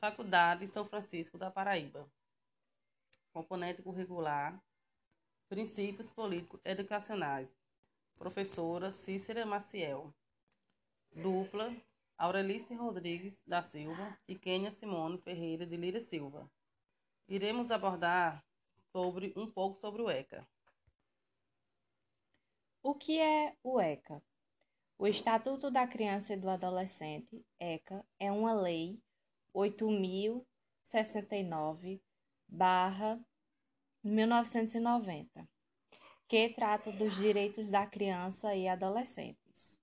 Faculdade São Francisco da Paraíba. Componente curricular. Princípios políticos educacionais. Professora Cícera Maciel. Dupla Aurelice Rodrigues da Silva e Kênia Simone Ferreira de Lira Silva. Iremos abordar sobre um pouco sobre o ECA. O que é o ECA? O Estatuto da Criança e do Adolescente, ECA, é uma lei 8069 1990, que trata dos direitos da criança e adolescentes.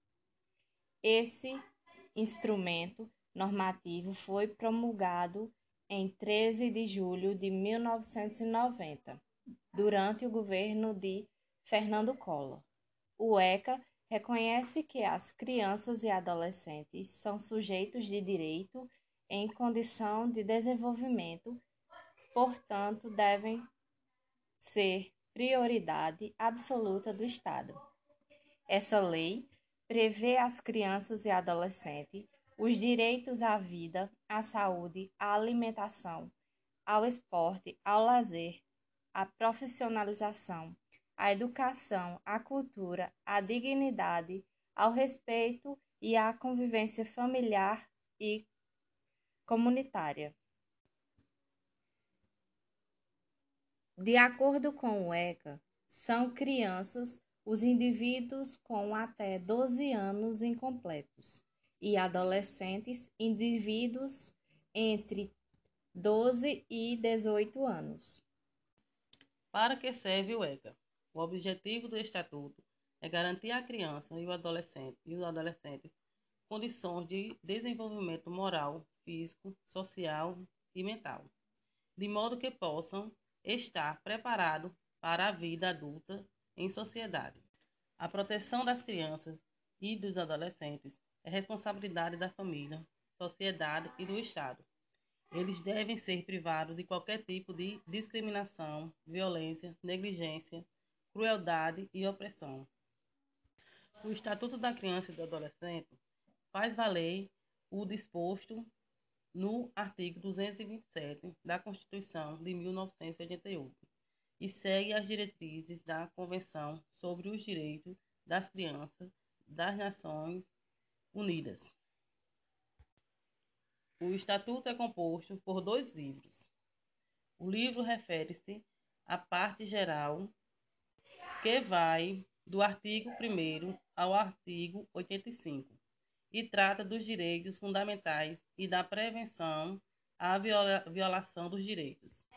Esse instrumento normativo foi promulgado em 13 de julho de 1990, durante o governo de Fernando Collor. O ECA reconhece que as crianças e adolescentes são sujeitos de direito em condição de desenvolvimento, portanto, devem ser prioridade absoluta do Estado. Essa lei prevê às crianças e adolescentes os direitos à vida, à saúde, à alimentação, ao esporte, ao lazer, à profissionalização, à educação, à cultura, à dignidade, ao respeito e à convivência familiar e comunitária. De acordo com o ECA, são crianças os indivíduos com até 12 anos incompletos e adolescentes indivíduos entre 12 e 18 anos. Para que serve o ECA? O objetivo do Estatuto é garantir à criança e o adolescente e os adolescentes condições de desenvolvimento moral, físico, social e mental, de modo que possam estar preparados para a vida adulta em sociedade. A proteção das crianças e dos adolescentes é responsabilidade da família, sociedade e do Estado. Eles devem ser privados de qualquer tipo de discriminação, violência, negligência, crueldade e opressão. O Estatuto da Criança e do Adolescente faz valer o disposto no artigo 227 da Constituição de 1988 e segue as diretrizes da Convenção sobre os Direitos das Crianças das Nações Unidas. O Estatuto é composto por dois livros. O livro refere-se à parte geral, que vai do artigo 1 ao artigo 85, e trata dos direitos fundamentais e da prevenção à viola violação dos direitos.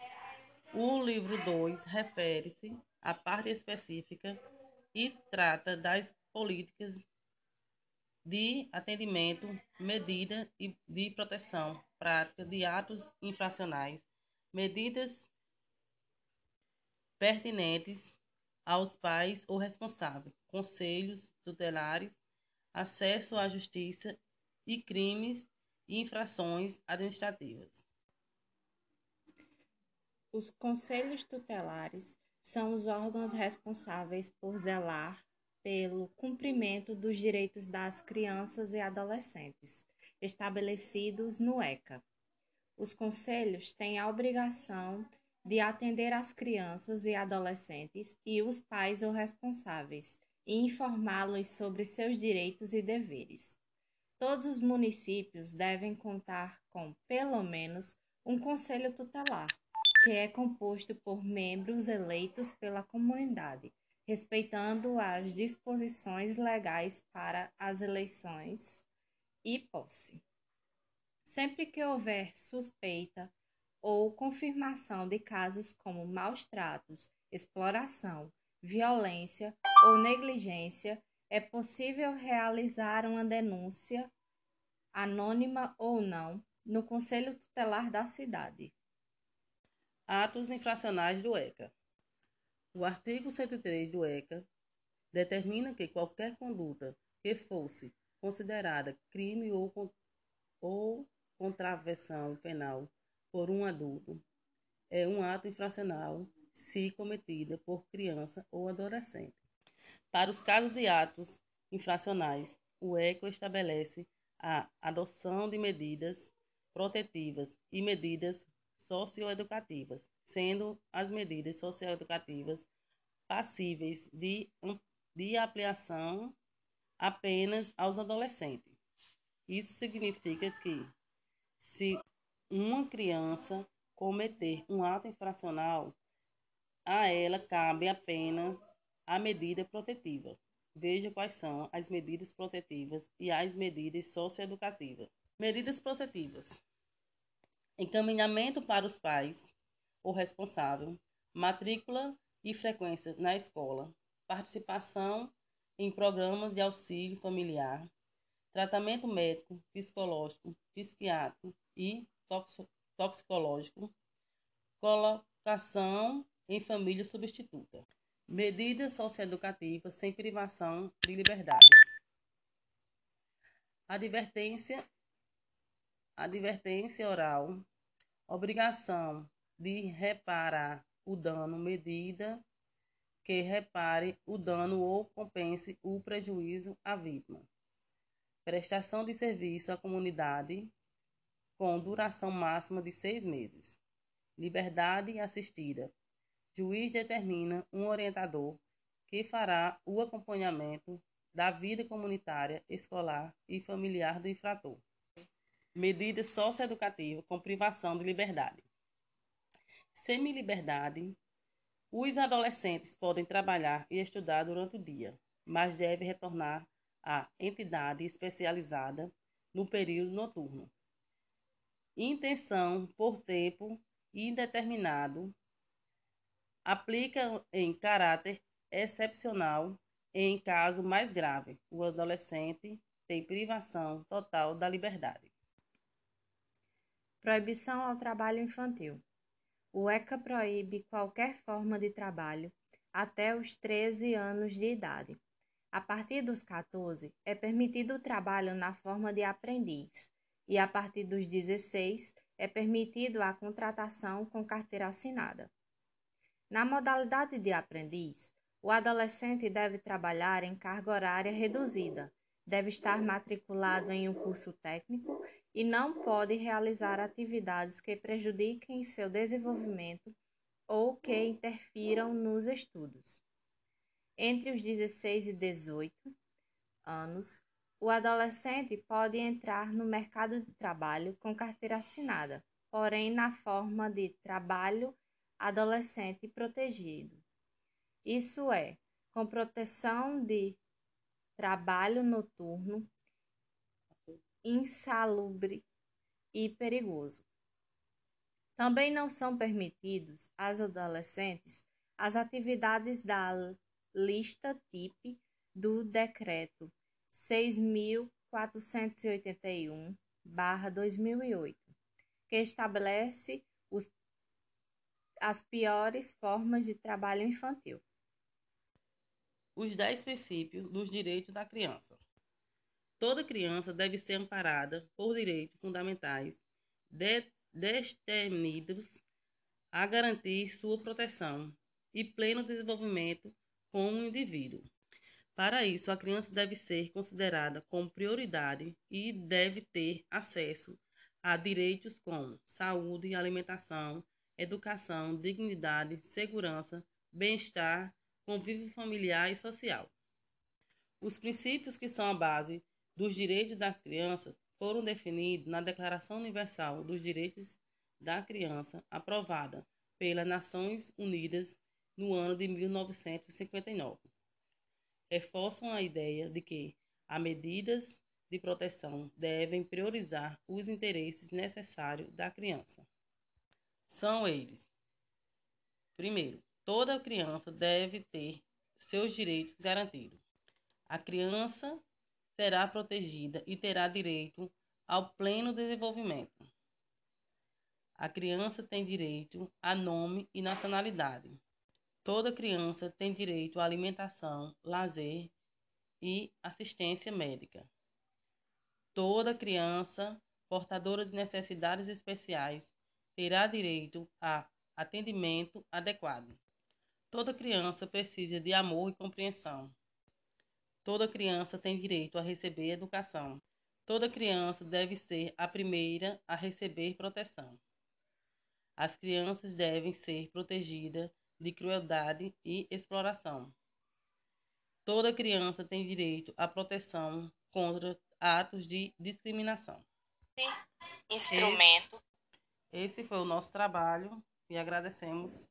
O livro 2 refere-se à parte específica e trata das políticas de atendimento, medida de proteção, prática de atos infracionais, medidas pertinentes aos pais ou responsáveis, conselhos tutelares, acesso à justiça e crimes e infrações administrativas. Os conselhos tutelares são os órgãos responsáveis por zelar pelo cumprimento dos direitos das crianças e adolescentes, estabelecidos no ECA. Os conselhos têm a obrigação de atender as crianças e adolescentes e os pais ou responsáveis e informá-los sobre seus direitos e deveres. Todos os municípios devem contar com, pelo menos, um conselho tutelar que é composto por membros eleitos pela comunidade, respeitando as disposições legais para as eleições e posse. Sempre que houver suspeita ou confirmação de casos como maus tratos, exploração, violência ou negligência, é possível realizar uma denúncia, anônima ou não, no Conselho Tutelar da cidade. Atos infracionais do ECA. O artigo 103 do ECA determina que qualquer conduta que fosse considerada crime ou, ou contravenção penal por um adulto é um ato infracional se cometida por criança ou adolescente. Para os casos de atos infracionais, o ECO estabelece a adoção de medidas protetivas e medidas socioeducativas, sendo as medidas socioeducativas passíveis de, de aplicação apenas aos adolescentes. Isso significa que, se uma criança cometer um ato infracional, a ela cabe apenas a medida protetiva. Veja quais são as medidas protetivas e as medidas socioeducativas. Medidas protetivas: encaminhamento para os pais ou responsável, matrícula e frequência na escola, participação em programas de auxílio familiar, tratamento médico, psicológico, psiquiátrico e toxicológico, colocação em família substituta, medidas socioeducativas sem privação de liberdade. Advertência, advertência oral, obrigação de reparar o dano, medida que repare o dano ou compense o prejuízo à vítima. Prestação de serviço à comunidade com duração máxima de seis meses. Liberdade assistida. Juiz determina um orientador que fará o acompanhamento da vida comunitária, escolar e familiar do infrator. Medida socioeducativa com privação de liberdade. Semi-liberdade os adolescentes podem trabalhar e estudar durante o dia, mas devem retornar à entidade especializada no período noturno. Intenção por tempo indeterminado aplica em caráter excepcional em caso mais grave. O adolescente tem privação total da liberdade. Proibição ao trabalho infantil. O ECA proíbe qualquer forma de trabalho até os 13 anos de idade. A partir dos 14, é permitido o trabalho na forma de aprendiz, e a partir dos 16, é permitido a contratação com carteira assinada. Na modalidade de aprendiz, o adolescente deve trabalhar em carga horária reduzida, deve estar matriculado em um curso técnico e não pode realizar atividades que prejudiquem seu desenvolvimento ou que interfiram nos estudos. Entre os 16 e 18 anos, o adolescente pode entrar no mercado de trabalho com carteira assinada, porém na forma de trabalho adolescente protegido. Isso é, com proteção de trabalho noturno insalubre e perigoso. Também não são permitidos às adolescentes as atividades da lista TIP do Decreto 6.481-2008, que estabelece os, as piores formas de trabalho infantil. Os 10 princípios dos direitos da criança. Toda criança deve ser amparada por direitos fundamentais de, a garantir sua proteção e pleno desenvolvimento como indivíduo. Para isso, a criança deve ser considerada como prioridade e deve ter acesso a direitos como saúde, alimentação, educação, dignidade, segurança, bem-estar, convívio familiar e social. Os princípios que são a base dos Direitos das Crianças foram definidos na Declaração Universal dos Direitos da Criança, aprovada pelas Nações Unidas no ano de 1959. Reforçam a ideia de que as medidas de proteção devem priorizar os interesses necessários da criança. São eles: primeiro, toda criança deve ter seus direitos garantidos. A criança será protegida e terá direito ao pleno desenvolvimento. A criança tem direito a nome e nacionalidade. Toda criança tem direito à alimentação, lazer e assistência médica. Toda criança portadora de necessidades especiais terá direito a atendimento adequado. Toda criança precisa de amor e compreensão. Toda criança tem direito a receber educação. Toda criança deve ser a primeira a receber proteção. As crianças devem ser protegidas de crueldade e exploração. Toda criança tem direito à proteção contra atos de discriminação. Instrumento. Esse, foi o nosso trabalho e agradecemos